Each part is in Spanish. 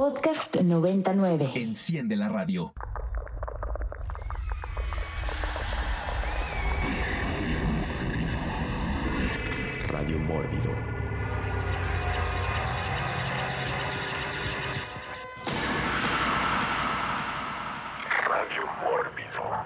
Podcast 99. Enciende la radio. Radio Mórbido. Radio Mórbido.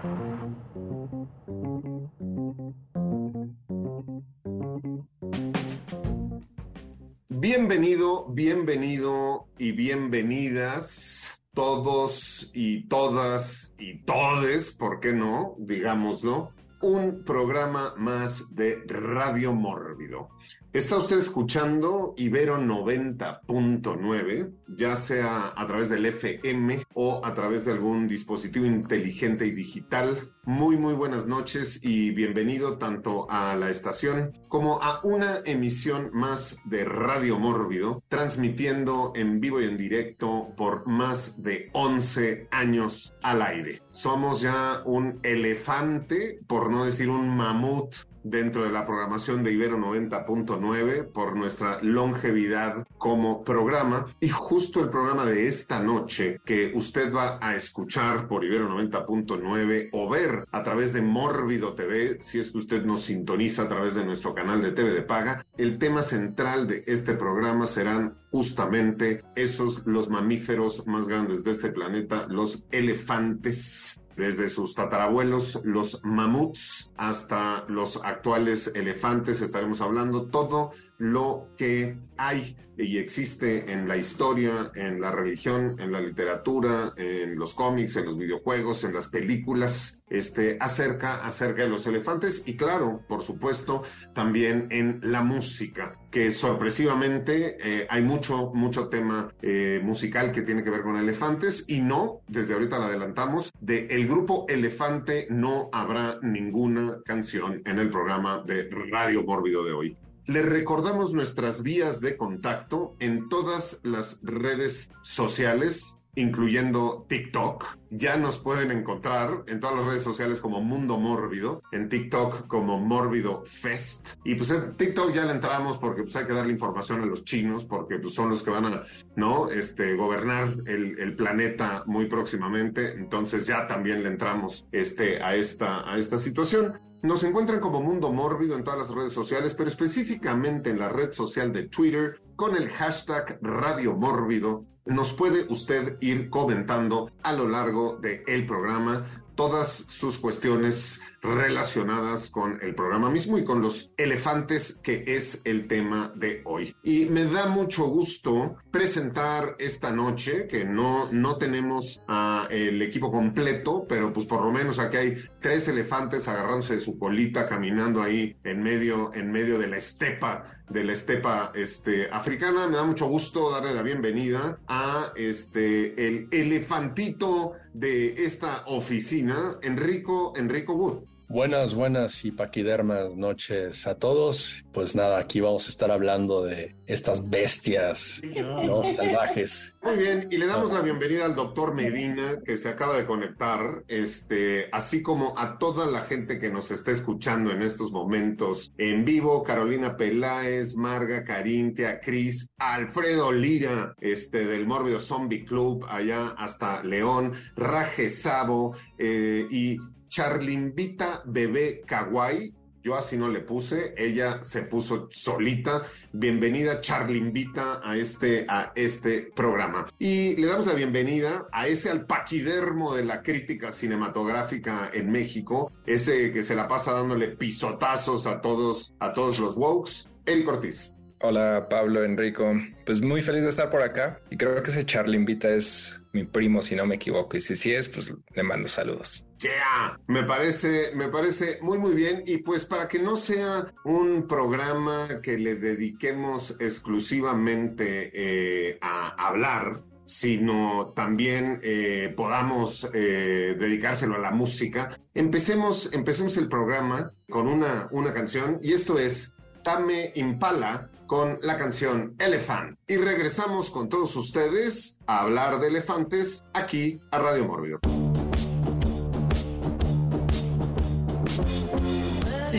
Bienvenido, bienvenido y bienvenidas todos y todas y todes, ¿por qué no? Digámoslo, un programa más de Radio Mórbido. Está usted escuchando Ibero 90.9, ya sea a través del FM o a través de algún dispositivo inteligente y digital. Muy, muy buenas noches y bienvenido tanto a la estación como a una emisión más de Radio Mórbido, transmitiendo en vivo y en directo por más de 11 años al aire. Somos ya un elefante, por no decir un mamut dentro de la programación de Ibero 90.9 por nuestra longevidad como programa y justo el programa de esta noche que usted va a escuchar por Ibero 90.9 o ver a través de Mórbido TV si es que usted nos sintoniza a través de nuestro canal de TV de paga. El tema central de este programa serán justamente esos los mamíferos más grandes de este planeta, los elefantes desde sus tatarabuelos, los mamuts, hasta los actuales elefantes, estaremos hablando todo lo que hay y existe en la historia, en la religión, en la literatura, en los cómics, en los videojuegos, en las películas, este, acerca, acerca de los elefantes y claro, por supuesto, también en la música, que sorpresivamente eh, hay mucho, mucho tema eh, musical que tiene que ver con elefantes y no, desde ahorita lo adelantamos, de el grupo Elefante no habrá ninguna canción en el programa de Radio Mórbido de hoy. Le recordamos nuestras vías de contacto en todas las redes sociales, incluyendo TikTok. Ya nos pueden encontrar en todas las redes sociales como Mundo Mórbido, en TikTok como Mórbido Fest. Y pues en TikTok ya le entramos porque pues hay que darle información a los chinos porque pues son los que van a, ¿no? Este, gobernar el, el planeta muy próximamente. Entonces ya también le entramos este, a, esta, a esta situación. Nos encuentran como Mundo Mórbido en todas las redes sociales, pero específicamente en la red social de Twitter con el hashtag Radio Mórbido. Nos puede usted ir comentando a lo largo del el programa todas sus cuestiones relacionadas con el programa mismo y con los elefantes que es el tema de hoy. Y me da mucho gusto presentar esta noche que no, no tenemos a el equipo completo, pero pues por lo menos aquí hay tres elefantes agarrándose de su colita caminando ahí en medio, en medio de la estepa, de la estepa este, africana. Me da mucho gusto darle la bienvenida a este, el elefantito de esta oficina, Enrico, Enrico Wood. Buenas, buenas y paquidermas noches a todos. Pues nada, aquí vamos a estar hablando de estas bestias ¿no? salvajes. Muy bien, y le damos la bienvenida al doctor Medina, que se acaba de conectar, este, así como a toda la gente que nos está escuchando en estos momentos en vivo, Carolina Peláez, Marga Carintia, Cris, Alfredo Lira, este, del Mórbido Zombie Club, allá hasta León, Raje Sabo, eh, y Charlimbita Bebé Kawaii. Yo así no le puse, ella se puso solita. Bienvenida Charlimbita a este, a este programa. Y le damos la bienvenida a ese alpaquidermo de la crítica cinematográfica en México, ese que se la pasa dándole pisotazos a todos, a todos los wokes, Eric Ortiz. Hola Pablo, Enrico. Pues muy feliz de estar por acá y creo que ese Charlimbita es mi primo, si no me equivoco. Y si sí es, pues le mando saludos. Yeah, me parece, me parece muy muy bien y pues para que no sea un programa que le dediquemos exclusivamente eh, a hablar, sino también eh, podamos eh, dedicárselo a la música. Empecemos, empecemos el programa con una, una canción y esto es Tame Impala con la canción Elephant. Y regresamos con todos ustedes a hablar de elefantes aquí a Radio Mórbido.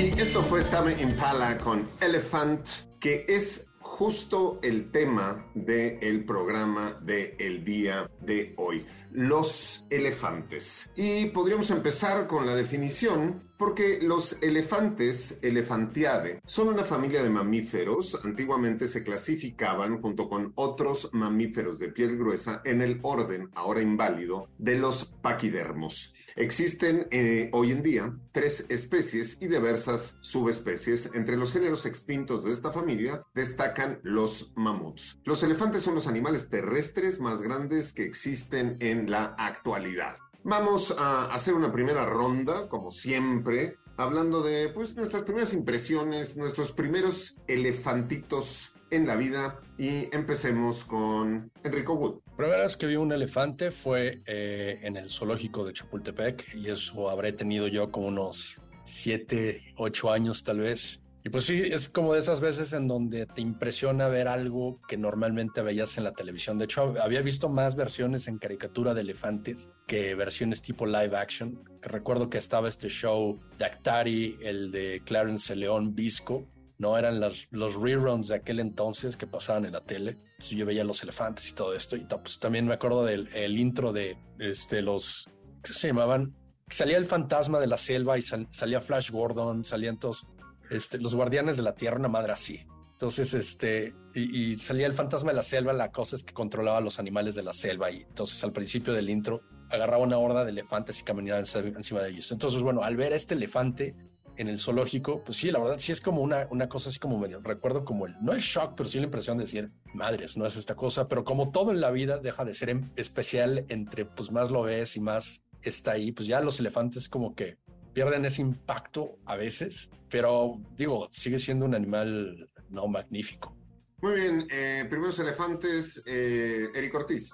Y esto fue Tame Impala con Elephant, que es justo el tema del programa del el día de hoy, los elefantes. Y podríamos empezar con la definición porque los elefantes, elefantiade, son una familia de mamíferos. Antiguamente se clasificaban junto con otros mamíferos de piel gruesa en el orden, ahora inválido, de los paquidermos. Existen eh, hoy en día tres especies y diversas subespecies. Entre los géneros extintos de esta familia destacan los mamuts. Los elefantes son los animales terrestres más grandes que existen en la actualidad. Vamos a hacer una primera ronda, como siempre, hablando de pues, nuestras primeras impresiones, nuestros primeros elefantitos en la vida y empecemos con Enrico Wood. Primera vez que vi un elefante fue eh, en el zoológico de Chapultepec y eso habré tenido yo como unos 7, 8 años tal vez. Y pues sí, es como de esas veces en donde te impresiona ver algo que normalmente veías en la televisión. De hecho, había visto más versiones en caricatura de elefantes que versiones tipo live action. Recuerdo que estaba este show de Actari, el de Clarence León Visco, no eran los, los reruns de aquel entonces que pasaban en la tele. yo veía los elefantes y todo esto. Y pues, también me acuerdo del el intro de este, los, ¿qué se llamaban? Salía el fantasma de la selva y salía Flash Gordon, salían todos este, los guardianes de la tierra, una madre así. Entonces, este, y, salía el fantasma de la selva, la cosa es que controlaba a los animales de la selva y entonces al principio del intro agarraba una horda de elefantes y caminaba encima de ellos. Entonces, bueno, al ver a este elefante, en el zoológico, pues sí, la verdad sí es como una, una cosa así como medio, recuerdo como el, no el shock, pero sí la impresión de decir, madres, no es esta cosa, pero como todo en la vida deja de ser especial entre pues más lo ves y más está ahí, pues ya los elefantes como que pierden ese impacto a veces, pero digo, sigue siendo un animal no magnífico. Muy bien, eh, primeros elefantes, eh, Eric Ortiz.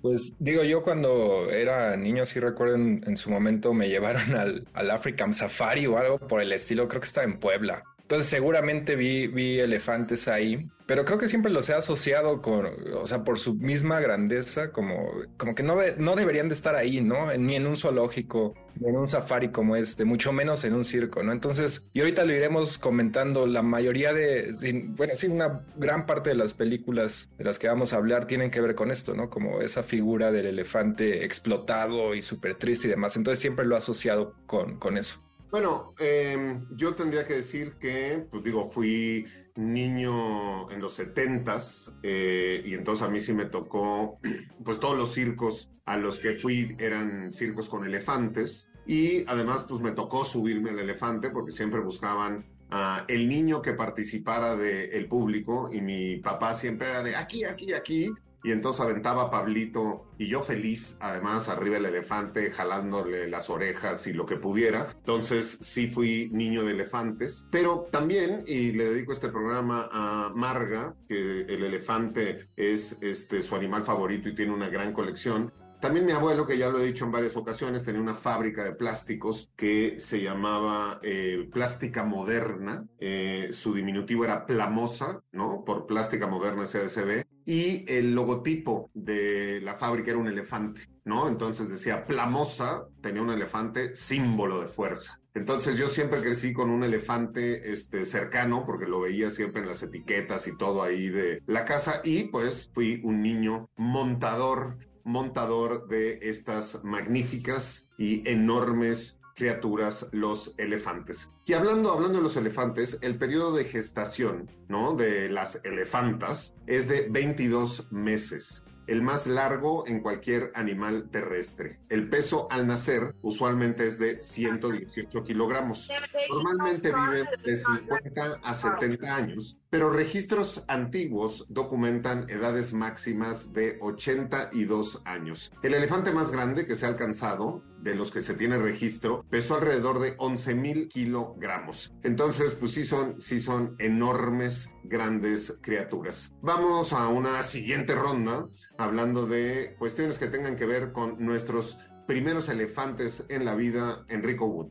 Pues digo, yo cuando era niño, si recuerden, en su momento me llevaron al, al African Safari o algo por el estilo, creo que estaba en Puebla. Entonces seguramente vi, vi elefantes ahí, pero creo que siempre los he asociado con, o sea, por su misma grandeza, como, como que no, no deberían de estar ahí, ¿no? Ni en un zoológico, ni en un safari como este, mucho menos en un circo, ¿no? Entonces, y ahorita lo iremos comentando, la mayoría de, bueno, sí, una gran parte de las películas de las que vamos a hablar tienen que ver con esto, ¿no? Como esa figura del elefante explotado y súper triste y demás. Entonces siempre lo he asociado con, con eso. Bueno, em, yo tendría que decir que, pues digo, fui niño en los setentas eh, y entonces a mí sí me tocó, pues todos los circos a los que fui eran circos con elefantes y además pues me tocó subirme al elefante porque siempre buscaban a el niño que participara del público y mi papá siempre era de aquí, aquí, aquí y entonces aventaba a Pablito y yo feliz, además arriba el elefante, jalándole las orejas y lo que pudiera. Entonces sí fui niño de elefantes, pero también, y le dedico este programa a Marga, que el elefante es este, su animal favorito y tiene una gran colección. También mi abuelo, que ya lo he dicho en varias ocasiones, tenía una fábrica de plásticos que se llamaba eh, Plástica Moderna. Eh, su diminutivo era Plamosa, ¿no? Por Plástica Moderna CDCB. Y el logotipo de la fábrica era un elefante, ¿no? Entonces decía Plamosa, tenía un elefante, símbolo de fuerza. Entonces yo siempre crecí con un elefante este, cercano porque lo veía siempre en las etiquetas y todo ahí de la casa y pues fui un niño montador montador de estas magníficas y enormes criaturas, los elefantes. Y hablando, hablando de los elefantes, el periodo de gestación, ¿no? De las elefantas es de 22 meses el más largo en cualquier animal terrestre. El peso al nacer usualmente es de 118 kilogramos. Normalmente viven de 50 a 70 años, pero registros antiguos documentan edades máximas de 82 años. El elefante más grande que se ha alcanzado, de los que se tiene registro, pesó alrededor de 11 mil kilogramos. Entonces, pues sí son, sí son enormes, grandes criaturas. Vamos a una siguiente ronda hablando de cuestiones que tengan que ver con nuestros primeros elefantes en la vida, Enrico Wood.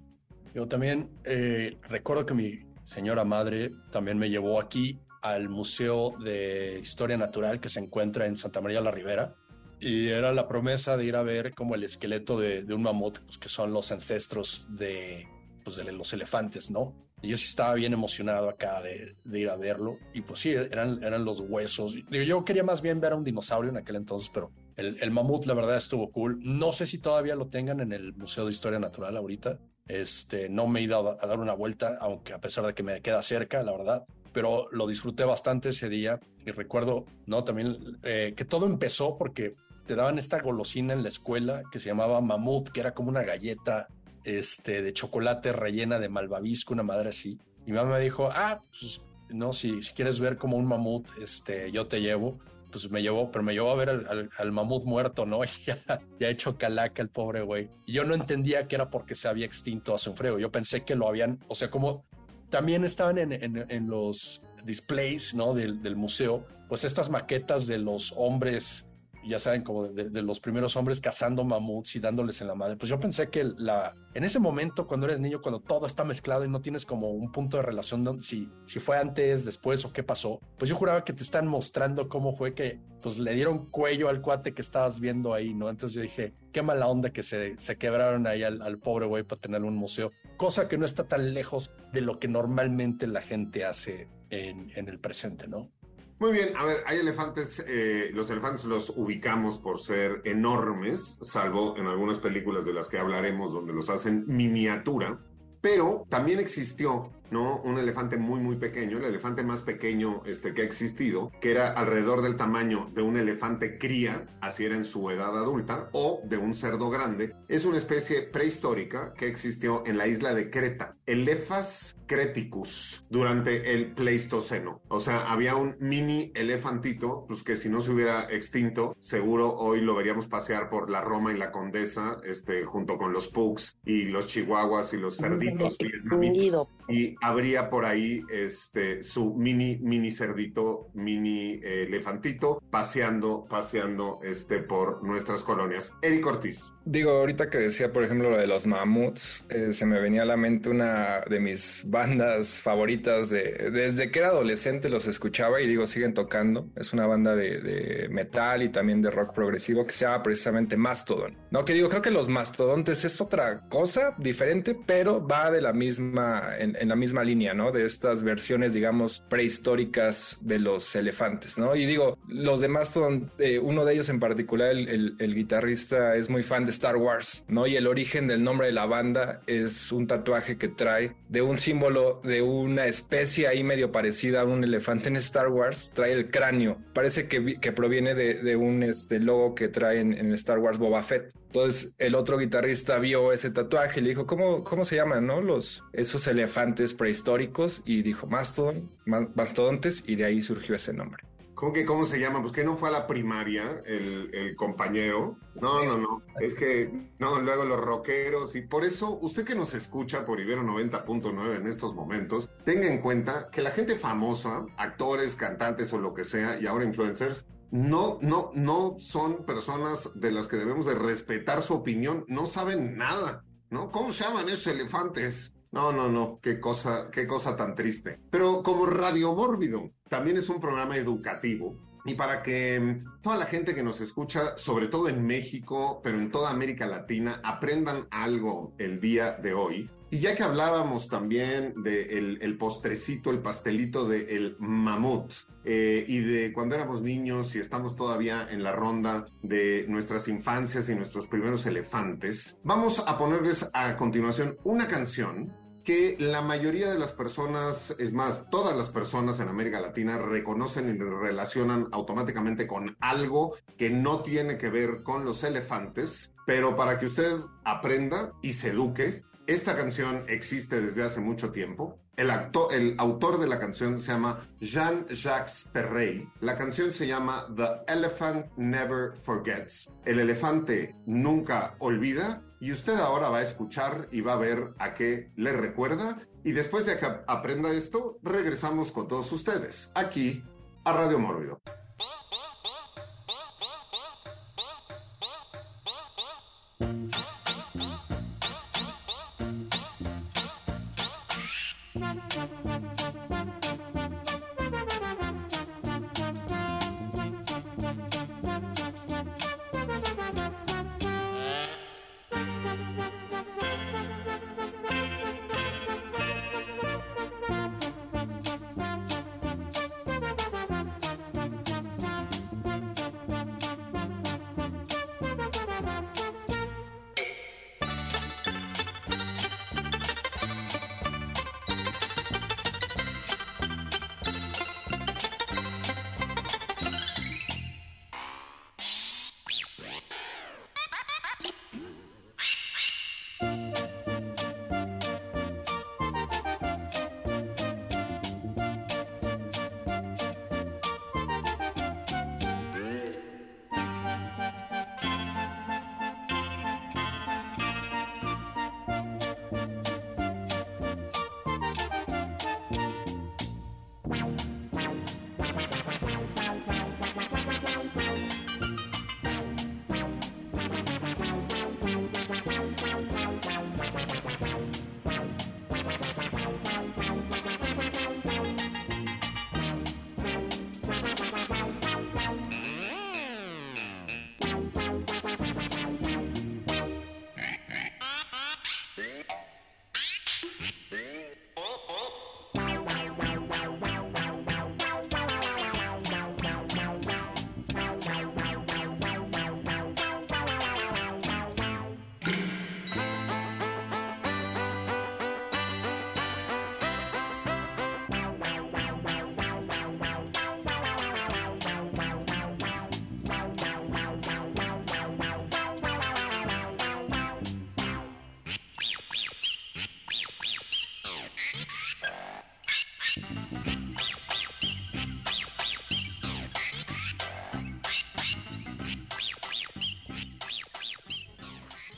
Yo también eh, recuerdo que mi señora madre también me llevó aquí al Museo de Historia Natural que se encuentra en Santa María la Ribera y era la promesa de ir a ver como el esqueleto de, un mamut, pues, que son los ancestros de pues, de los elefantes, ¿no? Y yo sí estaba bien emocionado acá de, de, ir a verlo. Y pues sí, eran, eran los huesos. Digo, yo quería más bien ver a un dinosaurio en aquel entonces, pero el, el, mamut, la verdad, estuvo cool. No sé si todavía lo tengan en el Museo de Historia Natural ahorita. Este, no me he ido a, dar una vuelta, aunque a pesar de que me queda cerca, la verdad pero lo disfruté bastante ese día y recuerdo, ¿no? También eh, que todo empezó porque te daban esta golosina en la escuela que se llamaba mamut, que era como una galleta este, de chocolate rellena de malvavisco, una madre así. Y mamá me dijo, ah, pues, no, si, si quieres ver como un mamut, este, yo te llevo. Pues me llevó, pero me llevó a ver al, mamut muerto, ¿no? Ya, ya hecho calaca el pobre güey. Y yo no entendía que era porque se había extinto hace un frego. Yo pensé que lo habían, o sea, como también estaban en, en, en los displays ¿no? del, del, museo, pues estas maquetas de los hombres, ya saben, como de, los primeros hombres cazando mamuts y dándoles en la madre. Pues yo pensé que la, en ese momento, cuando eres niño, cuando todo está mezclado y no tienes como un punto de relación, si, si fue antes, después o qué pasó, pues yo juraba que te están mostrando cómo fue que pues le dieron cuello al cuate que estabas viendo ahí, ¿no? Entonces yo dije, qué mala onda que se, se quebraron ahí al, al pobre güey para tener un museo, cosa que no está tan lejos de lo que normalmente la gente hace en, en el presente, ¿no? Muy bien, a ver, hay elefantes, eh, los elefantes los ubicamos por ser enormes, salvo en algunas películas de las que hablaremos donde los hacen miniatura, pero también existió ¿no? Un elefante muy, muy pequeño, el elefante más pequeño este, que ha existido, que era alrededor del tamaño de un elefante cría, así era en su edad adulta, o de un cerdo grande. Es una especie prehistórica que existió en la isla de Creta, Elephas creticus, durante el Pleistoceno. O sea, había un mini elefantito, pues que si no se hubiera extinto, seguro hoy lo veríamos pasear por la Roma y la Condesa, este, junto con los pugs y los chihuahuas y los cerditos. Y habría por ahí este, su mini, mini cerdito, mini eh, elefantito, paseando, paseando este, por nuestras colonias. Eric Ortiz. Digo, ahorita que decía, por ejemplo, lo de los mamuts, eh, se me venía a la mente una de mis bandas favoritas de, desde que era adolescente los escuchaba y digo, siguen tocando. Es una banda de, metal y también de rock progresivo que se llama precisamente Mastodon. No, que digo, creo que los mastodontes es otra cosa diferente, pero va de la misma, en, la misma línea, ¿no? De estas versiones, digamos, prehistóricas de los elefantes, ¿no? Y digo, los de Mastodon, eh, uno de ellos en particular, el guitarrista, es muy fan de Star Wars, ¿no? Y el origen del nombre de la banda es un tatuaje que trae de un símbolo de una especie ahí medio parecida a un elefante en Star Wars, trae el cráneo. Parece que, que proviene de, de, un este, logo que trae en, Star Wars Boba Fett. Entonces el otro guitarrista vio ese tatuaje y le dijo, ¿cómo, cómo se llaman, no? Los, esos elefantes prehistóricos y dijo Mastodon, mastodontes y de ahí surgió ese nombre. ¿Cómo que cómo se llama? Pues que no fue a la primaria el, el, compañero. No, no, no. Es que, no, luego los rockeros. Y por eso, usted que nos escucha por Ibero 90.9 en estos momentos, tenga en cuenta que la gente famosa, actores, cantantes o lo que sea, y ahora influencers, no, no, no son personas de las que debemos de respetar su opinión. No saben nada, ¿no? ¿Cómo se llaman esos elefantes? No, no, no, qué cosa, qué cosa tan triste. Pero como Radio Mórbido también es un programa educativo y para que toda la gente que nos escucha, sobre todo en México, pero en toda América Latina, aprendan algo el día de hoy. Y ya que hablábamos también del de el postrecito, el pastelito del el mamut, eh, y de cuando éramos niños y estamos todavía en la ronda de nuestras infancias y nuestros primeros elefantes, vamos a ponerles a continuación una canción que la mayoría de las personas, es más, todas las personas en América Latina reconocen y relacionan automáticamente con algo que no tiene que ver con los elefantes, pero para que usted aprenda y se eduque, esta canción existe desde hace mucho tiempo. El, actor, el autor de la canción se llama Jean-Jacques Perrey. La canción se llama The Elephant Never Forgets. El elefante nunca olvida y usted ahora va a escuchar y va a ver a qué le recuerda. Y después de que aprenda esto, regresamos con todos ustedes aquí a Radio Mórbido.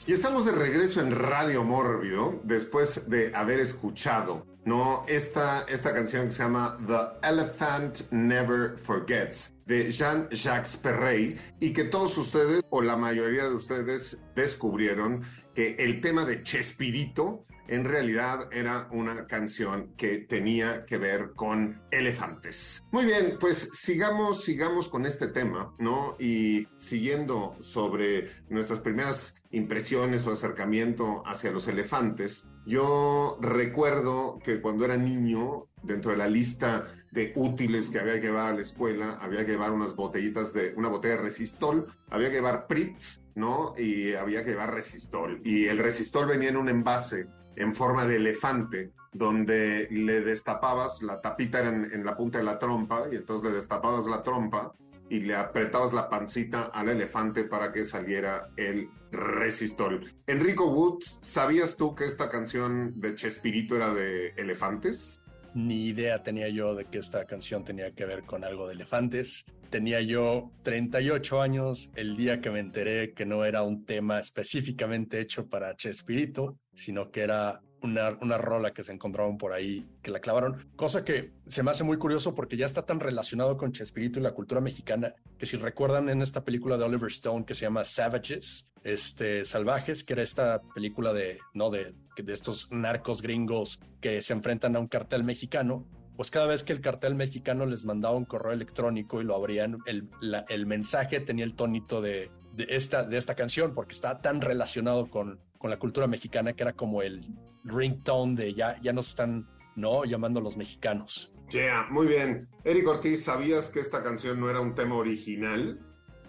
Y estamos de regreso en Radio Mórbido después de haber escuchado ¿no? esta, esta canción que se llama The Elephant Never Forgets de Jean-Jacques Perrey y que todos ustedes o la mayoría de ustedes descubrieron que el tema de Chespirito en realidad era una canción que tenía que ver con elefantes. Muy bien, pues sigamos, sigamos con este tema, ¿no? Y siguiendo sobre nuestras primeras impresiones o acercamiento hacia los elefantes, yo recuerdo que cuando era niño, dentro de la lista de útiles que había que llevar a la escuela, había que llevar unas botellitas de, una botella de resistol, había que llevar Pritz, ¿no? Y había que llevar resistol. Y el resistol venía en un envase en forma de elefante, donde le destapabas, la tapita era en, la punta de la trompa, y entonces le destapabas la trompa y le apretabas la pancita al elefante para que saliera el resistol. Enrico Woods, ¿sabías tú que esta canción de Chespirito era de elefantes? Ni idea tenía yo de que esta canción tenía que ver con algo de elefantes. Tenía yo 38 años el día que me enteré que no era un tema específicamente hecho para Chespirito, sino que era una, una rola que se encontraban por ahí que la clavaron, cosa que se me hace muy curioso porque ya está tan relacionado con Chespirito y la cultura mexicana que si recuerdan en esta película de Oliver Stone que se llama Savages, este, Salvajes, que era esta película de, ¿no? de, de estos narcos gringos que se enfrentan a un cartel mexicano, pues cada vez que el cartel mexicano les mandaba un correo electrónico y lo abrían, el, el mensaje tenía el tonito de, de, esta, de esta canción, porque está tan relacionado con, con la cultura mexicana que era como el ringtone de ya, ya nos están ¿no? llamando los mexicanos. Yeah, muy bien. Eric Ortiz, ¿sabías que esta canción no era un tema original?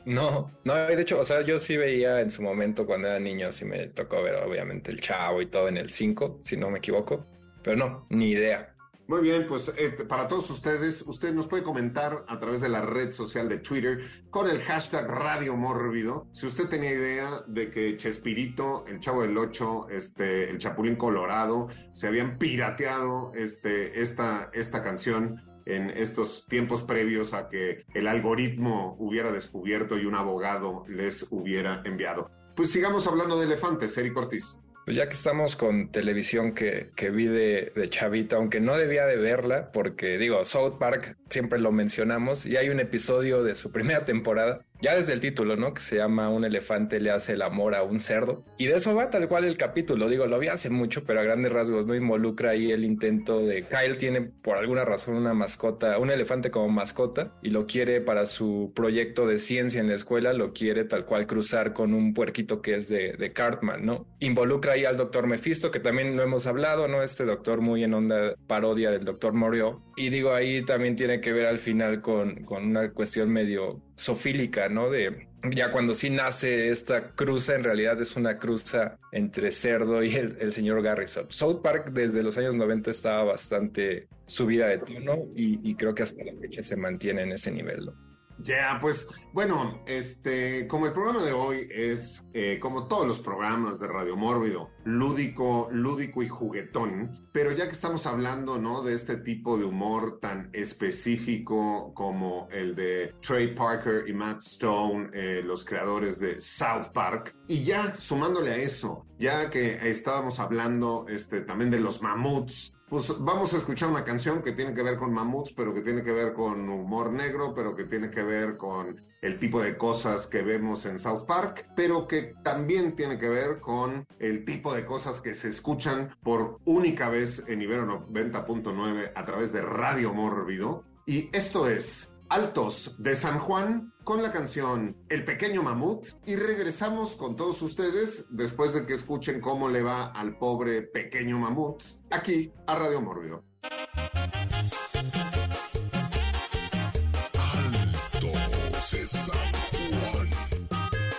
No, no, de hecho, o sea, yo sí veía en su momento cuando era niño, sí me tocó ver obviamente el Chavo y todo en el 5, si no me equivoco, pero no, ni idea. Muy bien, pues eh, para todos ustedes, usted nos puede comentar a través de la red social de Twitter con el hashtag Radio Mórbido. Si usted tenía idea de que Chespirito, el Chavo del Ocho, este, el Chapulín Colorado, se habían pirateado este, esta, esta canción en estos tiempos previos a que el algoritmo hubiera descubierto y un abogado les hubiera enviado. Pues sigamos hablando de elefantes, Eric Ortiz. Pues ya que estamos con televisión que, que vi de, de, Chavita, aunque no debía de verla, porque digo, South Park siempre lo mencionamos y hay un episodio de su primera temporada ya desde el título, ¿no? Que se llama Un elefante le hace el amor a un cerdo. Y de eso va tal cual el capítulo. Digo, lo vi hace mucho, pero a grandes rasgos no involucra ahí el intento de Kyle tiene por alguna razón una mascota, un elefante como mascota y lo quiere para su proyecto de ciencia en la escuela, lo quiere tal cual cruzar con un puerquito que es de, de Cartman, ¿no? Involucra ahí al doctor Mephisto, que también lo hemos hablado, ¿no? Este doctor muy en onda parodia del doctor Morio. Y digo, ahí también tiene que ver al final con, con una cuestión medio sofílica, ¿no? De ya cuando sí nace esta cruza, en realidad es una cruza entre cerdo y el, señor Garrison. South Park desde los años 90 estaba bastante subida de tono y, y creo que hasta la fecha se mantiene en ese nivel, ¿no? Ya, pues bueno, este, como el programa de hoy es, eh, como todos los programas de Radio Mórbido, lúdico, lúdico y juguetón, pero ya que estamos hablando, ¿no? De este tipo de humor tan específico como el de Trey Parker y Matt Stone, eh, los creadores de South Park, y ya sumándole a eso, ya que estábamos hablando este, también de los mamuts, pues vamos a escuchar una canción que tiene que ver con mamuts, pero que tiene que ver con humor negro, pero que tiene que ver con el tipo de cosas que vemos en South Park, pero que también tiene que ver con el tipo de cosas que se escuchan por única vez en Ibero 90.9 a través de Radio Mórbido. Y esto es Altos de San Juan con la canción El Pequeño Mamut y regresamos con todos ustedes después de que escuchen cómo le va al pobre Pequeño Mamut aquí a Radio Mórbido. Altos de San Juan.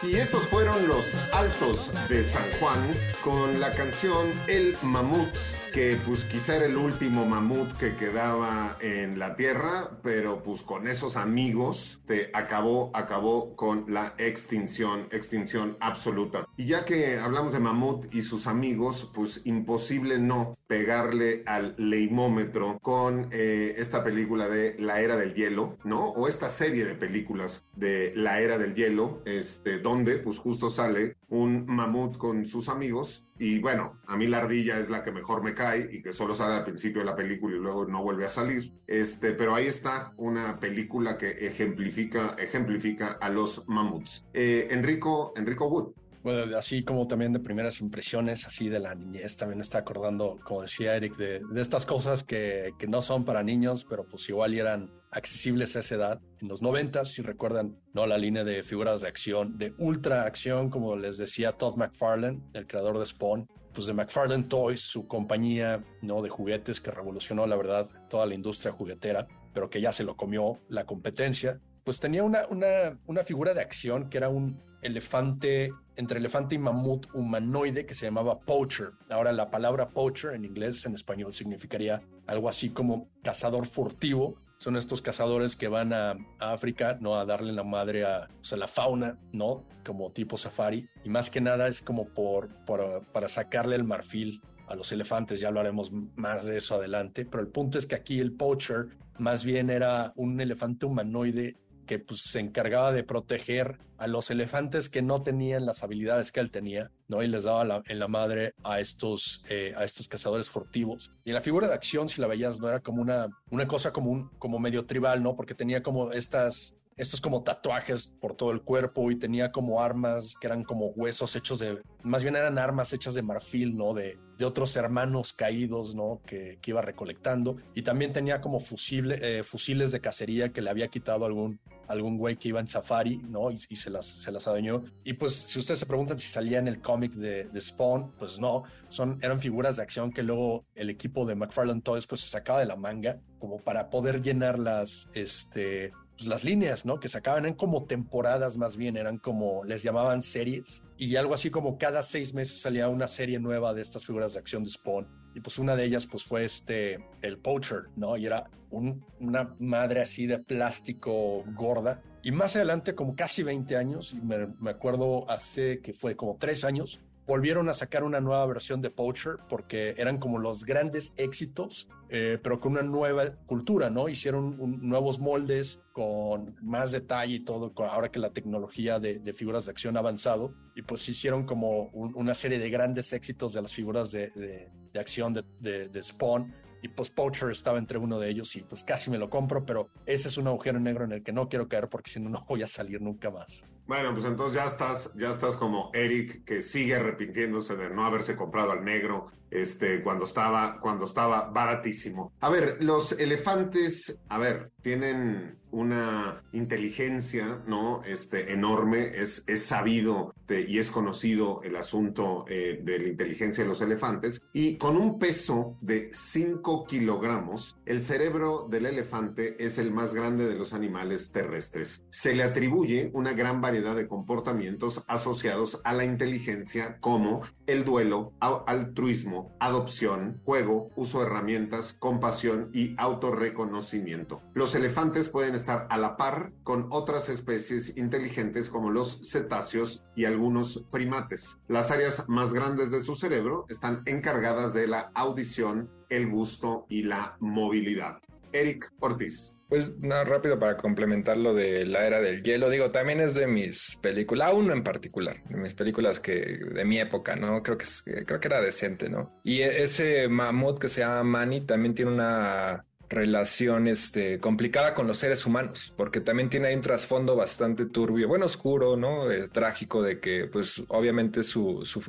Y estos fueron los Altos de San Juan con la canción El Mamut que pues quizá era el último mamut que quedaba en la Tierra, pero pues con esos amigos te acabó, acabó con la extinción, extinción absoluta. Y ya que hablamos de mamut y sus amigos, pues imposible no pegarle al leimómetro con eh, esta película de La Era del Hielo, ¿no? O esta serie de películas de La Era del Hielo, este, donde pues justo sale un mamut con sus amigos y bueno, a mí la ardilla es la que mejor me cae y que solo sale al principio de la película y luego no vuelve a salir. Este, pero ahí está una película que ejemplifica, ejemplifica a los mamuts. Eh, Enrico, Enrico Wood, bueno, así como también de primeras impresiones, así de la niñez, también me está acordando, como decía Eric, de, de estas cosas que, que, no son para niños, pero pues igual eran accesibles a esa edad. En los 90, si recuerdan, ¿no? La línea de figuras de acción, de ultra acción, como les decía Todd McFarlane, el creador de Spawn, pues de McFarlane Toys, su compañía, ¿no? De juguetes que revolucionó, la verdad, toda la industria juguetera, pero que ya se lo comió la competencia. Pues tenía una, una, una figura de acción que era un elefante, entre elefante y mamut humanoide que se llamaba poacher. Ahora la palabra poacher en inglés, en español significaría algo así como cazador furtivo. Son estos cazadores que van a, África, ¿no? A darle la madre a, la fauna, ¿no? Como tipo safari. Y más que nada es como por, para sacarle el marfil a los elefantes, ya lo haremos más de eso adelante, pero el punto es que aquí el poacher más bien era un elefante humanoide que pues, se encargaba de proteger a los elefantes que no tenían las habilidades que él tenía, ¿no? Y les daba en la madre a estos, eh, a estos cazadores furtivos. Y la figura de acción, si la veías, no era como una, una cosa como, un, como medio tribal, ¿no? Porque tenía como estas estos como tatuajes por todo el cuerpo y tenía como armas que eran como huesos hechos de, más bien eran armas hechas de marfil, ¿no? De, de otros hermanos caídos, ¿no? Que, que, iba recolectando. Y también tenía como fusible, eh, fusiles de cacería que le había quitado algún, algún güey que iba en safari, ¿no? Y, y, se, las, se las adueñó. Y pues si ustedes se preguntan si salía en el cómic de, de, Spawn, pues no, son, eran figuras de acción que luego el equipo de McFarlane Toys pues se sacaba de la manga como para poder llenar las, este, pues, las líneas, ¿no? Que sacaban en como temporadas más bien, eran como, les llamaban series. Y algo así como cada seis meses salía una serie nueva de estas figuras de acción de Spawn. Y pues una de ellas pues fue este, el Poacher, ¿no? Y era un, una madre así de plástico gorda. Y más adelante, como casi 20 años, y me, me acuerdo hace que fue como tres años, volvieron a sacar una nueva versión de Poacher porque eran como los grandes éxitos, eh, pero con una nueva cultura, ¿no? Hicieron nuevos moldes con más detalle y todo, ahora que la tecnología de, de figuras de acción ha avanzado, y pues hicieron como un, una serie de grandes éxitos de las figuras de, de acción de, Spawn y pues Poacher estaba entre uno de ellos y pues casi me lo compro, pero ese es un agujero negro en el que no quiero caer porque si no, no voy a salir nunca más. Bueno, pues entonces ya estás, ya estás como Eric, que sigue arrepintiéndose de no haberse comprado al negro este, cuando estaba, cuando estaba baratísimo. A ver, los elefantes, a ver, tienen una inteligencia, ¿no? Este, enorme, es, es sabido y es conocido el asunto eh, de la inteligencia de los elefantes, y con un peso de 5 kilogramos, el cerebro del elefante es el más grande de los animales terrestres. Se le atribuye una gran variedad de comportamientos asociados a la inteligencia como el duelo, altruismo, adopción, juego, uso de herramientas, compasión y autorreconocimiento. Los elefantes pueden estar a la par con otras especies inteligentes como los cetáceos y algunos primates. Las áreas más grandes de su cerebro están encargadas de la audición, el gusto y la movilidad. Eric Ortiz. Pues nada, rápido para complementar lo de la era del hielo. Digo, también es de mis películas, uno en particular, de mis películas que de mi época, ¿no? Creo que, creo que era decente, ¿no? Y e, ese mamut que se llama Manny también tiene una relación este, complicada con los seres humanos, porque también tiene un trasfondo bastante turbio, bueno, oscuro, ¿no? Trágico de que, pues, obviamente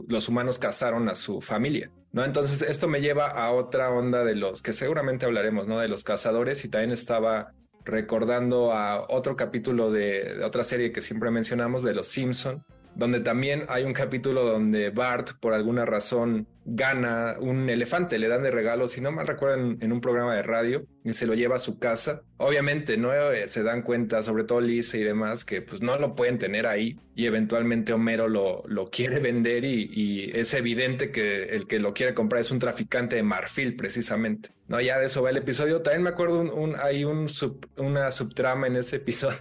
los humanos cazaron a su familia. Entonces, esto me lleva a otra onda de los que seguramente hablaremos, ¿no? De los cazadores y también estaba recordando a otro capítulo de, de otra serie que siempre mencionamos, de Los Simpson, donde también hay un capítulo donde Bart, por alguna razón, gana un elefante, le dan de regalo, si no mal recuerdo, en, un programa de radio y se lo lleva a su casa. Obviamente, no eh, se dan cuenta, sobre todo Lisa y demás, que pues no lo pueden tener ahí y eventualmente Homero lo, lo quiere vender y, es evidente que el que lo quiere comprar es un traficante de marfil, precisamente. No, ya de eso va el episodio. También me acuerdo un, hay un una subtrama en ese episodio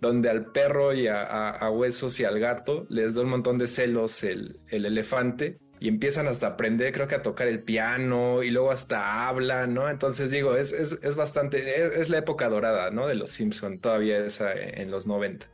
donde al perro y a, Huesos y al gato les da un montón de celos el, el elefante y empiezan hasta a aprender, creo que a tocar el piano y luego hasta hablan, ¿no? Entonces digo, es, es, es bastante, es, la época dorada, ¿no? De los Simpson, todavía esa en los 90.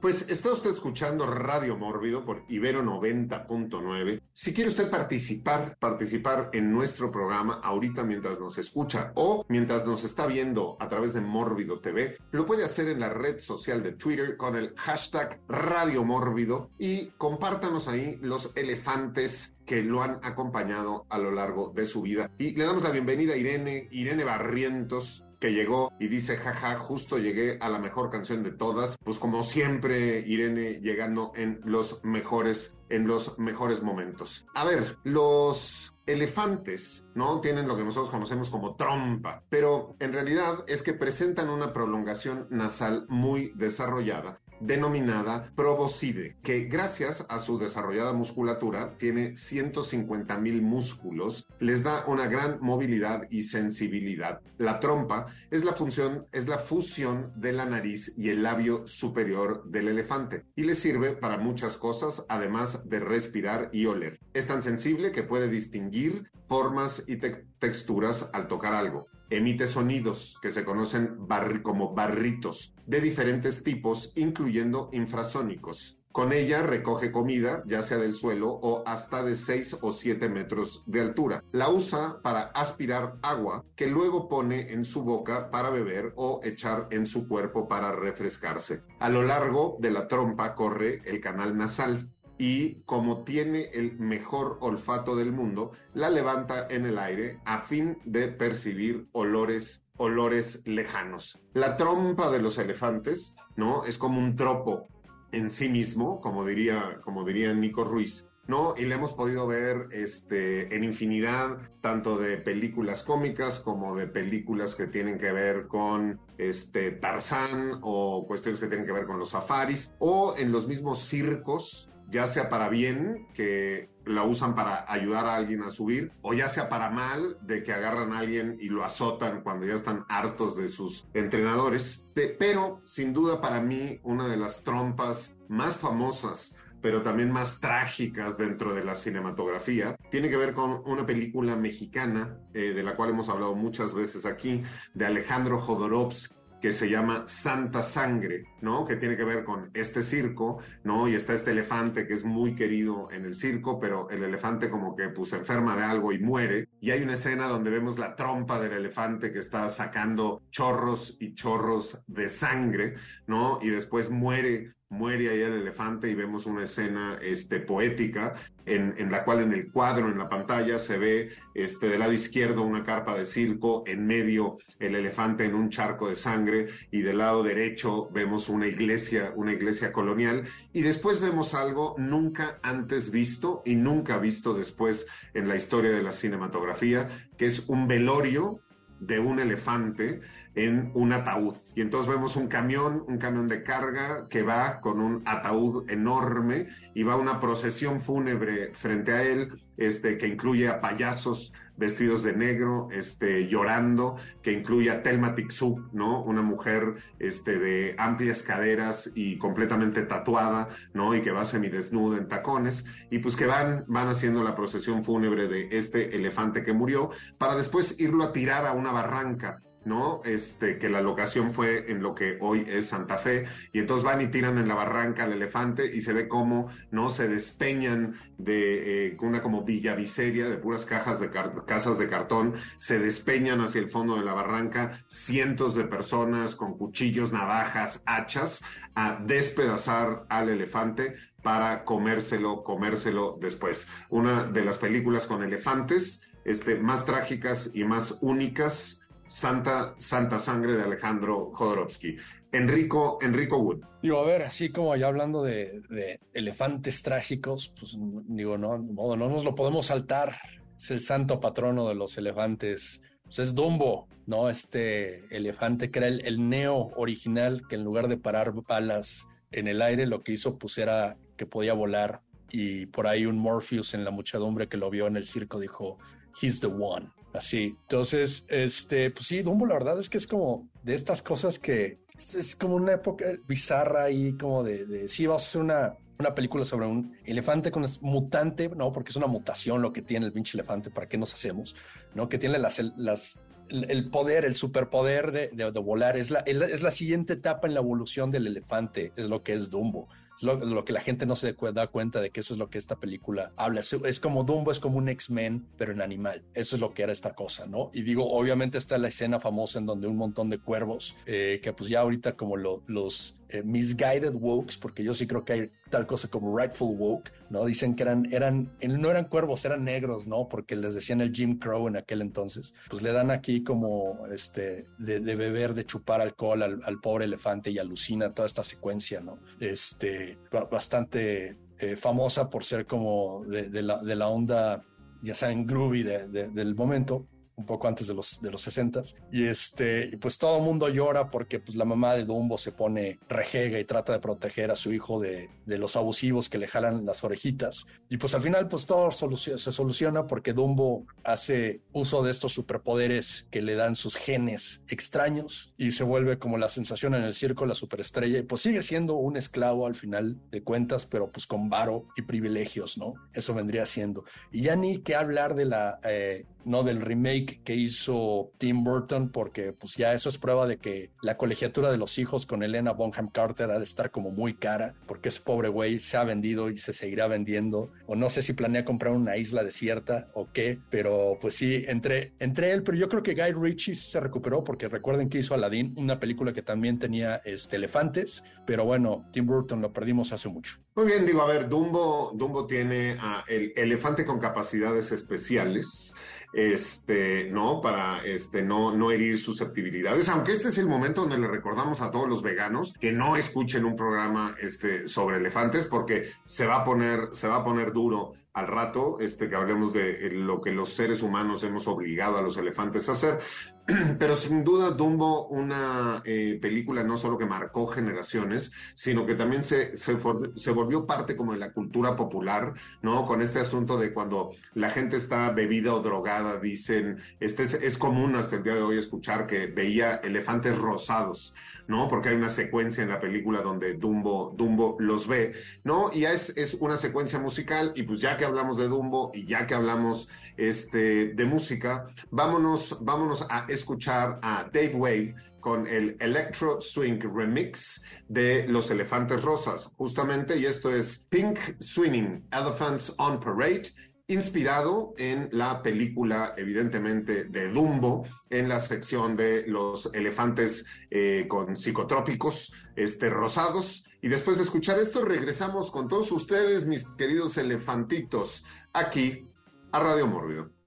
Pues está usted escuchando Radio Mórbido por Ibero 90.9. Si quiere usted participar, participar en nuestro programa ahorita mientras nos escucha o mientras nos está viendo a través de Mórbido TV, lo puede hacer en la red social de Twitter con el hashtag Radio Mórbido y compártanos ahí los elefantes que lo han acompañado a lo largo de su vida. Y le damos la bienvenida a Irene, Irene Barrientos, que llegó y dice, jaja, justo llegué a la mejor canción de todas. Pues como siempre, Irene llegando en los mejores, en los mejores momentos. A ver, los elefantes, ¿no? Tienen lo que nosotros conocemos como trompa, pero en realidad es que presentan una prolongación nasal muy desarrollada denominada proboscide, que gracias a su desarrollada musculatura tiene 150 mil músculos, les da una gran movilidad y sensibilidad. La trompa es la función, es la fusión de la nariz y el labio superior del elefante y le sirve para muchas cosas, además de respirar y oler. Es tan sensible que puede distinguir formas y texturas al tocar algo emite sonidos que se conocen como barritos de diferentes tipos, incluyendo infrasónicos. Con ella recoge comida, ya sea del suelo o hasta de 6 o 7 metros de altura. La usa para aspirar agua que luego pone en su boca para beber o echar en su cuerpo para refrescarse. A lo largo de la trompa corre el canal nasal, y como tiene el mejor olfato del mundo, la levanta en el aire a fin de percibir olores olores lejanos. La trompa de los elefantes, ¿no? Es como un tropo en sí mismo, como diría, como diría Nico Ruiz. ¿no? Y le hemos podido ver este, en infinidad, tanto de películas cómicas como de películas que tienen que ver con este, Tarzán o cuestiones que tienen que ver con los safaris, o en los mismos circos, ya sea para bien, que la usan para ayudar a alguien a subir, o ya sea para mal, de que agarran a alguien y lo azotan cuando ya están hartos de sus entrenadores. pero, sin duda, para mí, una de las trompas más famosas pero también más trágicas dentro de la cinematografía. Tiene que ver con una película mexicana, eh, de la cual hemos hablado muchas veces aquí, de Alejandro Jodorowsky, que se llama Santa Sangre, ¿no? Que tiene que ver con este circo, ¿no? Y está este elefante que es muy querido en el circo, pero el elefante como que pues enferma de algo y muere. Y hay una escena donde vemos la trompa del elefante que está sacando chorros y chorros de sangre, ¿no? Y después muere muere ahí el elefante y vemos una escena este, poética en, en, la cual en el cuadro, en la pantalla, se ve este, del lado izquierdo una carpa de circo, en medio el elefante en un charco de sangre y del lado derecho vemos una iglesia, una iglesia colonial. Y después vemos algo nunca antes visto y nunca visto después en la historia de la cinematografía, que es un velorio de un elefante en un ataúd. Y entonces vemos un camión, un camión de carga que va con un ataúd enorme y va una procesión fúnebre frente a él, este, que incluye a payasos vestidos de negro, este, llorando, que incluye a Telma Tixu, ¿no? Una mujer este, de amplias caderas y completamente tatuada, ¿no? Y que va semidesnuda en tacones, y pues que van, van haciendo la procesión fúnebre de este elefante que murió, para después irlo a tirar a una barranca ¿no? Este, que la locación fue en lo que hoy es Santa Fe, y entonces van y tiran en la barranca al elefante y se ve cómo, ¿no? Se despeñan de eh, una como villaviseria de puras cajas de casas de cartón, se despeñan hacia el fondo de la barranca cientos de personas con cuchillos, navajas, hachas, a despedazar al elefante para comérselo, comérselo después. Una de las películas con elefantes este, más trágicas y más únicas Santa, Santa Sangre de Alejandro Jodorowsky. Enrico, Enrico Wood. Digo, a ver, así como ya hablando de, de elefantes trágicos, pues digo, no, no, no nos lo podemos saltar. Es el santo patrono de los elefantes. Pues es Dumbo, ¿no? Este elefante que era el, el neo original, que en lugar de parar balas en el aire, lo que hizo pues era que podía volar. Y por ahí un Morpheus en la muchedumbre que lo vio en el circo dijo, he's the one. Así. Entonces, este, pues sí, Dumbo la verdad es que es como de estas cosas que es, como una época bizarra y como de, de sí, vas a hacer una, una película sobre un elefante con mutante, ¿no? Porque es una mutación lo que tiene el pinche elefante, ¿para qué nos hacemos? ¿No? Que tiene las, las, el poder, el superpoder de, de, de volar. Es la, es la siguiente etapa en la evolución del elefante, es lo que es Dumbo. Lo, que la gente no se da cuenta de que eso es lo que esta película habla. Es, como Dumbo, es como un X-Men, pero en animal. Eso es lo que era esta cosa, ¿no? Y digo, obviamente está la escena famosa en donde un montón de cuervos, eh, que pues ya ahorita como lo, los eh, misguided wokes, porque yo sí creo que hay tal cosa como rightful woke, ¿no? Dicen que eran, eran, no eran cuervos, eran negros, ¿no? Porque les decían el Jim Crow en aquel entonces. Pues le dan aquí como, este, de, beber, de chupar alcohol al, pobre elefante y alucina toda esta secuencia, ¿no? Este, bastante eh, famosa por ser como de, la, de la onda, ya saben, groovy de, del momento un poco antes de los, de los 60 y este, pues todo el mundo llora porque pues la mamá de Dumbo se pone rejega y trata de proteger a su hijo de, de los abusivos que le jalan las orejitas y pues al final pues todo se soluciona porque Dumbo hace uso de estos superpoderes que le dan sus genes extraños y se vuelve como la sensación en el circo, la superestrella y pues sigue siendo un esclavo al final de cuentas, pero pues con varo y privilegios, ¿no? Eso vendría siendo. Y ya ni que hablar de la eh, no del remake que hizo Tim Burton, porque pues ya eso es prueba de que la colegiatura de los hijos con Elena Bonham Carter ha de estar como muy cara, porque ese pobre güey se ha vendido y se seguirá vendiendo, o no sé si planea comprar una isla desierta o qué, pero pues sí, entre, entre él, pero yo creo que Guy Ritchie se recuperó, porque recuerden que hizo Aladdin, una película que también tenía este, elefantes, pero bueno, Tim Burton lo perdimos hace mucho. Muy bien, digo, a ver, Dumbo, Dumbo tiene el elefante con capacidades especiales este, ¿no? Para este, no, no herir susceptibilidades, aunque este es el momento donde le recordamos a todos los veganos que no escuchen un programa este, sobre elefantes porque se va a poner, se va a poner duro al rato, este, que hablemos de lo que los seres humanos hemos obligado a los elefantes a hacer. Pero sin duda, Dumbo, una eh, película no solo que marcó generaciones, sino que también se, se, se, volvió parte como de la cultura popular, ¿no? Con este asunto de cuando la gente está bebida o drogada, dicen, este es, es común hasta el día de hoy escuchar que veía elefantes rosados, ¿no? Porque hay una secuencia en la película donde Dumbo, Dumbo los ve, ¿no? Y es, es una secuencia musical y pues ya que hablamos de Dumbo y ya que hablamos este, de música, vámonos, vámonos a escuchar a Dave Wave con el Electro Swing Remix de Los Elefantes Rosas, justamente, y esto es Pink Swinging Elephants on Parade, inspirado en la película, evidentemente, de Dumbo, en la sección de los elefantes eh, con psicotrópicos este, rosados. Y después de escuchar esto, regresamos con todos ustedes, mis queridos elefantitos, aquí a Radio Mórbido.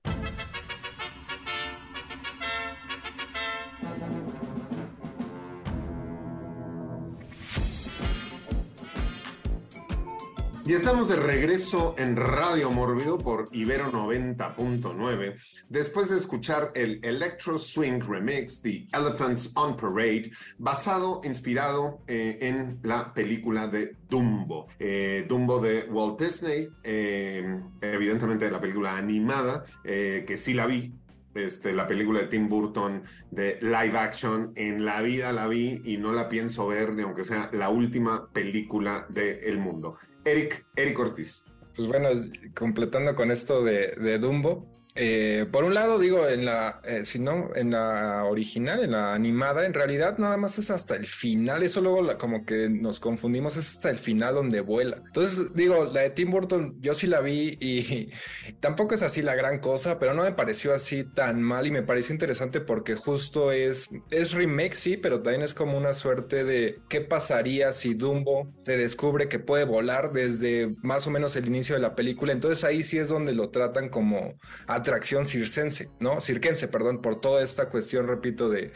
Y estamos de regreso en Radio Mórbido por Ibero 90.9, después de escuchar el Electro Swing Remix The Elephants on Parade, basado, inspirado eh, en la película de Dumbo. Eh, Dumbo de Walt Disney, eh, evidentemente la película animada, que sí la vi, este, la película de Tim Burton de live action, en la vida la vi y no la pienso ver, ni aunque sea la última película del mundo. Eric, Eric Ortiz. Pues bueno, completando con esto de, de Dumbo, eh, por un lado, digo, en la, eh, en la original, en la animada, en realidad nada más es hasta el final. Eso luego como que nos confundimos, es hasta el final donde vuela. Entonces, digo, la de Tim Burton, yo sí la vi y tampoco es así la gran cosa, pero no me pareció así tan mal y me pareció interesante porque justo es, es remake, sí, pero también es como una suerte de qué pasaría si Dumbo se descubre que puede volar desde más o menos el inicio de la película. Entonces ahí sí es donde lo tratan como atracción circense, ¿no? Cirquense, perdón, por toda esta cuestión, repito, de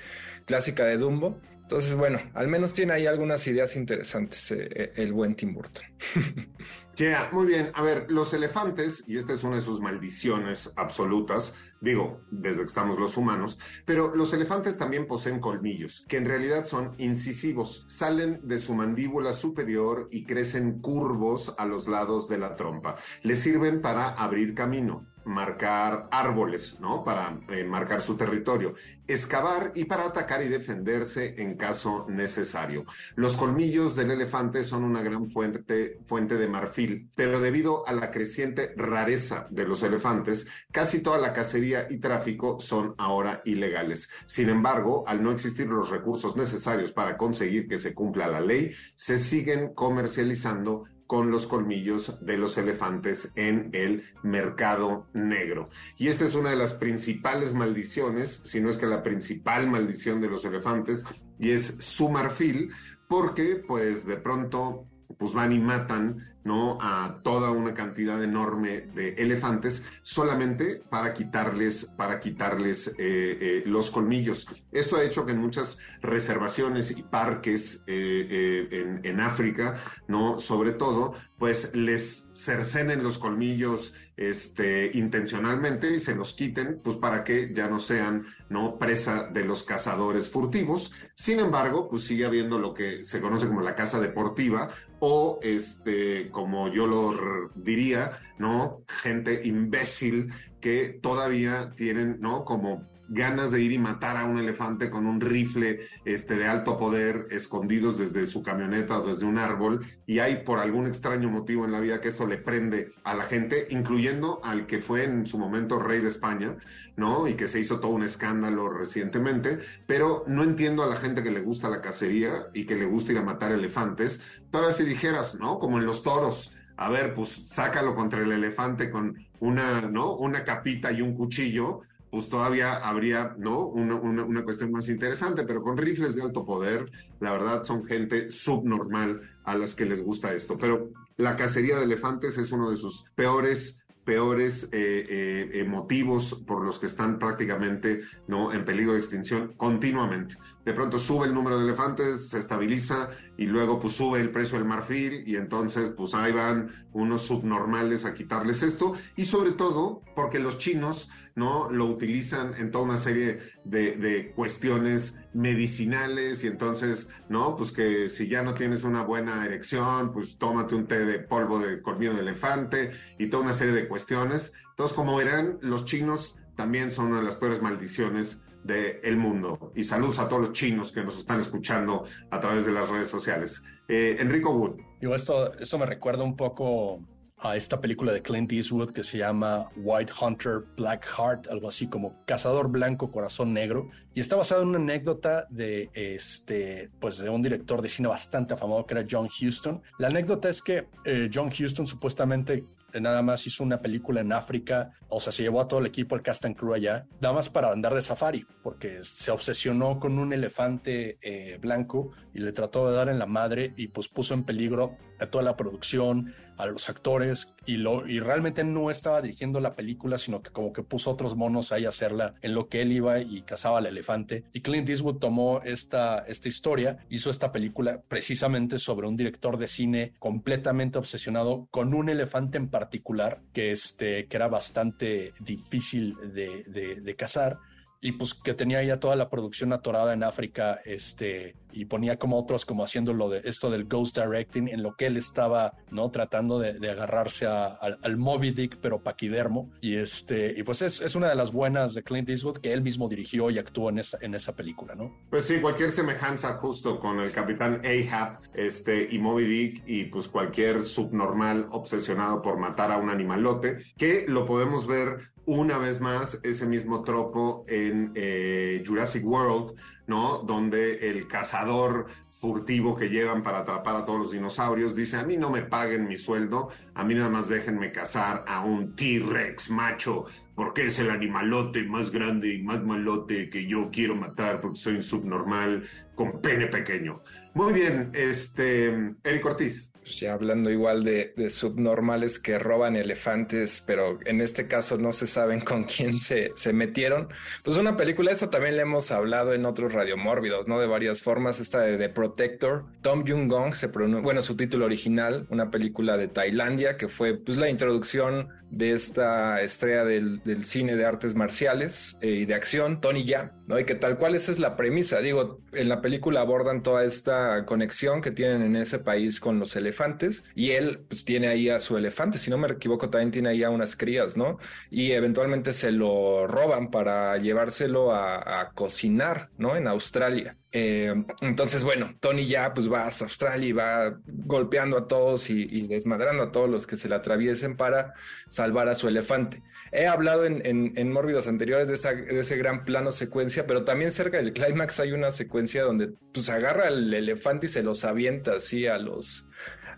clásica de Dumbo. Entonces, bueno, al menos tiene ahí algunas ideas interesantes eh, eh, el buen Tim Burton. Yeah, muy bien. A ver, los elefantes, y esta es una de sus maldiciones absolutas, digo, desde que estamos los humanos, pero los elefantes también poseen colmillos, que en realidad son incisivos, salen de su mandíbula superior y crecen curvos a los lados de la trompa. Les sirven para abrir camino marcar árboles, ¿no? Para eh, marcar su territorio, excavar y para atacar y defenderse en caso necesario. Los colmillos del elefante son una gran fuente, fuente de marfil, pero debido a la creciente rareza de los elefantes, casi toda la cacería y tráfico son ahora ilegales. Sin embargo, al no existir los recursos necesarios para conseguir que se cumpla la ley, se siguen comercializando con los colmillos de los elefantes en el mercado negro. Y esta es una de las principales maldiciones, si no es que la principal maldición de los elefantes, y es su marfil, porque pues de pronto pues van y matan ¿no? a toda una cantidad enorme de elefantes solamente para quitarles, para quitarles eh, eh, los colmillos. Esto ha hecho que en muchas reservaciones y parques eh, en, en, África, ¿no? sobre todo, pues les cercenen los colmillos este, intencionalmente y se los quiten, pues para que ya no sean no presa de los cazadores furtivos. Sin embargo, pues sigue habiendo lo que se conoce como la caza deportiva o este como yo lo diría, ¿no? Gente imbécil que todavía tienen, ¿no? Como ganas de ir y matar a un elefante con un rifle este, de alto poder escondidos desde su camioneta o desde un árbol y hay por algún extraño motivo en la vida que esto le prende a la gente, incluyendo al que fue en su momento rey de España, ¿no? Y que se hizo todo un escándalo recientemente, pero no entiendo a la gente que le gusta la cacería y que le gusta ir a matar elefantes. Todavía si dijeras, ¿no? Como en los toros, a ver, pues sácalo contra el elefante con una, ¿no? Una capita y un cuchillo, pues todavía habría, ¿no? Una, una, cuestión más interesante, pero con rifles de alto poder, la verdad son gente subnormal a las que les gusta esto. Pero la cacería de elefantes es uno de sus peores peores eh, eh, motivos por los que están prácticamente ¿no? en peligro de extinción continuamente. De pronto sube el número de elefantes, se estabiliza y luego pues sube el precio del marfil y entonces pues ahí van unos subnormales a quitarles esto y sobre todo porque los chinos ¿no? Lo utilizan en toda una serie de, de, cuestiones medicinales y entonces, ¿no? Pues que si ya no tienes una buena erección, pues tómate un té de polvo de colmillo de elefante y toda una serie de cuestiones. Entonces, como verán, los chinos también son una de las peores maldiciones del el mundo. Y saludos a todos los chinos que nos están escuchando a través de las redes sociales. Eh, Enrico Wood. Digo, esto, esto me recuerda un poco a esta película de Clint Eastwood que se llama White Hunter Black Heart, algo así como Cazador Blanco Corazón Negro, y está basado en una anécdota de este, pues de un director de cine bastante afamado que era John Huston. La anécdota es que eh, John Huston supuestamente nada más hizo una película en África, o sea, se llevó a todo el equipo, el cast and crew allá, nada más para andar de safari, porque se obsesionó con un elefante eh, blanco y le trató de dar en la madre y pues puso en peligro a toda la producción, a los actores y, lo, y realmente no estaba dirigiendo la película, sino que como que puso otros monos ahí a hacerla en lo que él iba y cazaba al elefante. Y Clint Eastwood tomó esta, esta historia, hizo esta película precisamente sobre un director de cine completamente obsesionado con un elefante en particular que, este, que era bastante difícil de, de, de cazar y pues que tenía ya toda la producción atorada en África, este, y ponía como otros como haciendo lo de esto del ghost directing en lo que él estaba, ¿no? Tratando de, agarrarse al Moby Dick, pero paquidermo, y este, y pues es, es, una de las buenas de Clint Eastwood que él mismo dirigió y actuó en esa, en esa película, ¿no? Pues sí, cualquier semejanza justo con el capitán Ahab, este, y Moby Dick, y pues cualquier subnormal obsesionado por matar a un animalote, que lo podemos ver una vez más ese mismo tropo en eh, Jurassic World, ¿no? Donde el cazador furtivo que llevan para atrapar a todos los dinosaurios dice, a mí no me paguen mi sueldo, a mí nada más déjenme cazar a un T-Rex macho, porque es el animalote más grande y más malote que yo quiero matar porque soy un subnormal con pene pequeño. Muy bien, este, Eric Ortiz. Pues ya hablando igual de, subnormales que roban elefantes, pero en este caso no se saben con quién se, se metieron. Pues una película, esta también le hemos hablado en otros radiomórbidos, ¿no? De varias formas, esta de The Protector, Tom Jung-gong, se bueno, su título original, una película de Tailandia que fue pues la introducción de esta estrella del, cine de artes marciales eh, y de acción, Tony Ya, ¿no? Y que tal cual esa es la premisa, digo, en la película abordan toda esta conexión que tienen en ese país con los elefantes y él pues tiene ahí a su elefante, si no me equivoco también tiene ahí a unas crías, ¿no? Y eventualmente se lo roban para llevárselo a, cocinar, ¿no? En Australia. Eh, entonces, bueno, Tony ya pues va hasta Australia y va golpeando a todos y, desmadrando a todos los que se le atraviesen para salvar a su elefante. He hablado en, en, mórbidos anteriores de, de, ese gran plano secuencia, pero también cerca del clímax hay una secuencia donde pues agarra al elefante y se los avienta así a los,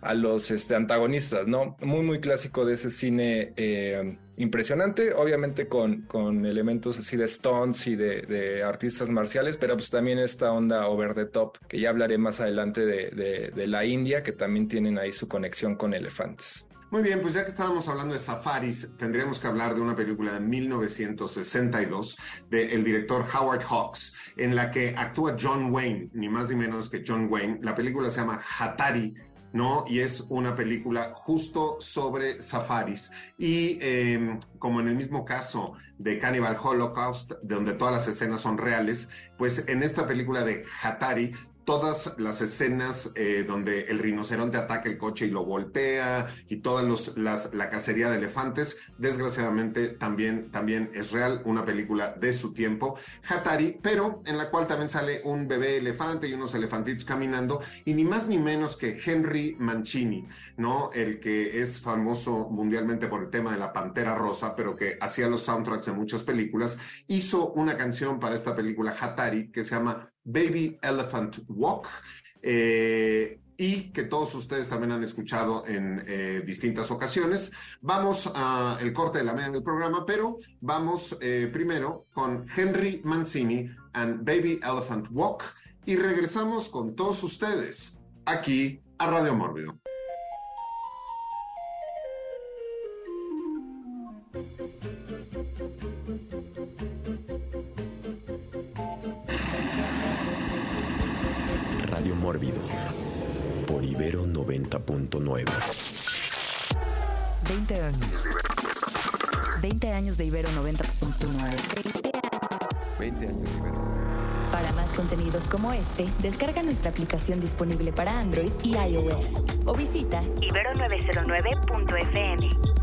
a los este, antagonistas, ¿no? Muy, muy clásico de ese cine eh, impresionante, obviamente con, con, elementos así de stunts y de, artistas marciales, pero pues también esta onda over the top, que ya hablaré más adelante de, de la India, que también tienen ahí su conexión con elefantes. Muy bien, pues ya que estábamos hablando de safaris, tendríamos que hablar de una película de 1962 del director Howard Hawks, en la que actúa John Wayne, ni más ni menos que John Wayne. La película se llama Hatari, ¿no? Y es una película justo sobre safaris. Y em, como en el mismo caso de Cannibal Holocaust, donde todas las escenas son reales, pues en esta película de Hatari todas las escenas eh, donde el rinoceronte ataca el coche y lo voltea y toda las, la cacería de elefantes, desgraciadamente también, también es real, una película de su tiempo, Hatari, pero en la cual también sale un bebé elefante y unos elefantitos caminando y ni más ni menos que Henry Mancini, ¿no? El que es famoso mundialmente por el tema de la Pantera Rosa, pero que hacía los soundtracks de muchas películas, hizo una canción para esta película Hatari que se llama Baby Elephant Walk. Eh, y que todos ustedes también han escuchado en eh, distintas ocasiones. Vamos al corte de la media del programa, pero vamos eh, primero con Henry Mancini and Baby Elephant Walk y regresamos con todos ustedes aquí a Radio Mórbido. 90.9. 20 años. 20 años de Ibero 90.9. 20 años de Ibero. Para más contenidos como este, descarga nuestra aplicación disponible para Android y iOS o visita ibero909.fm.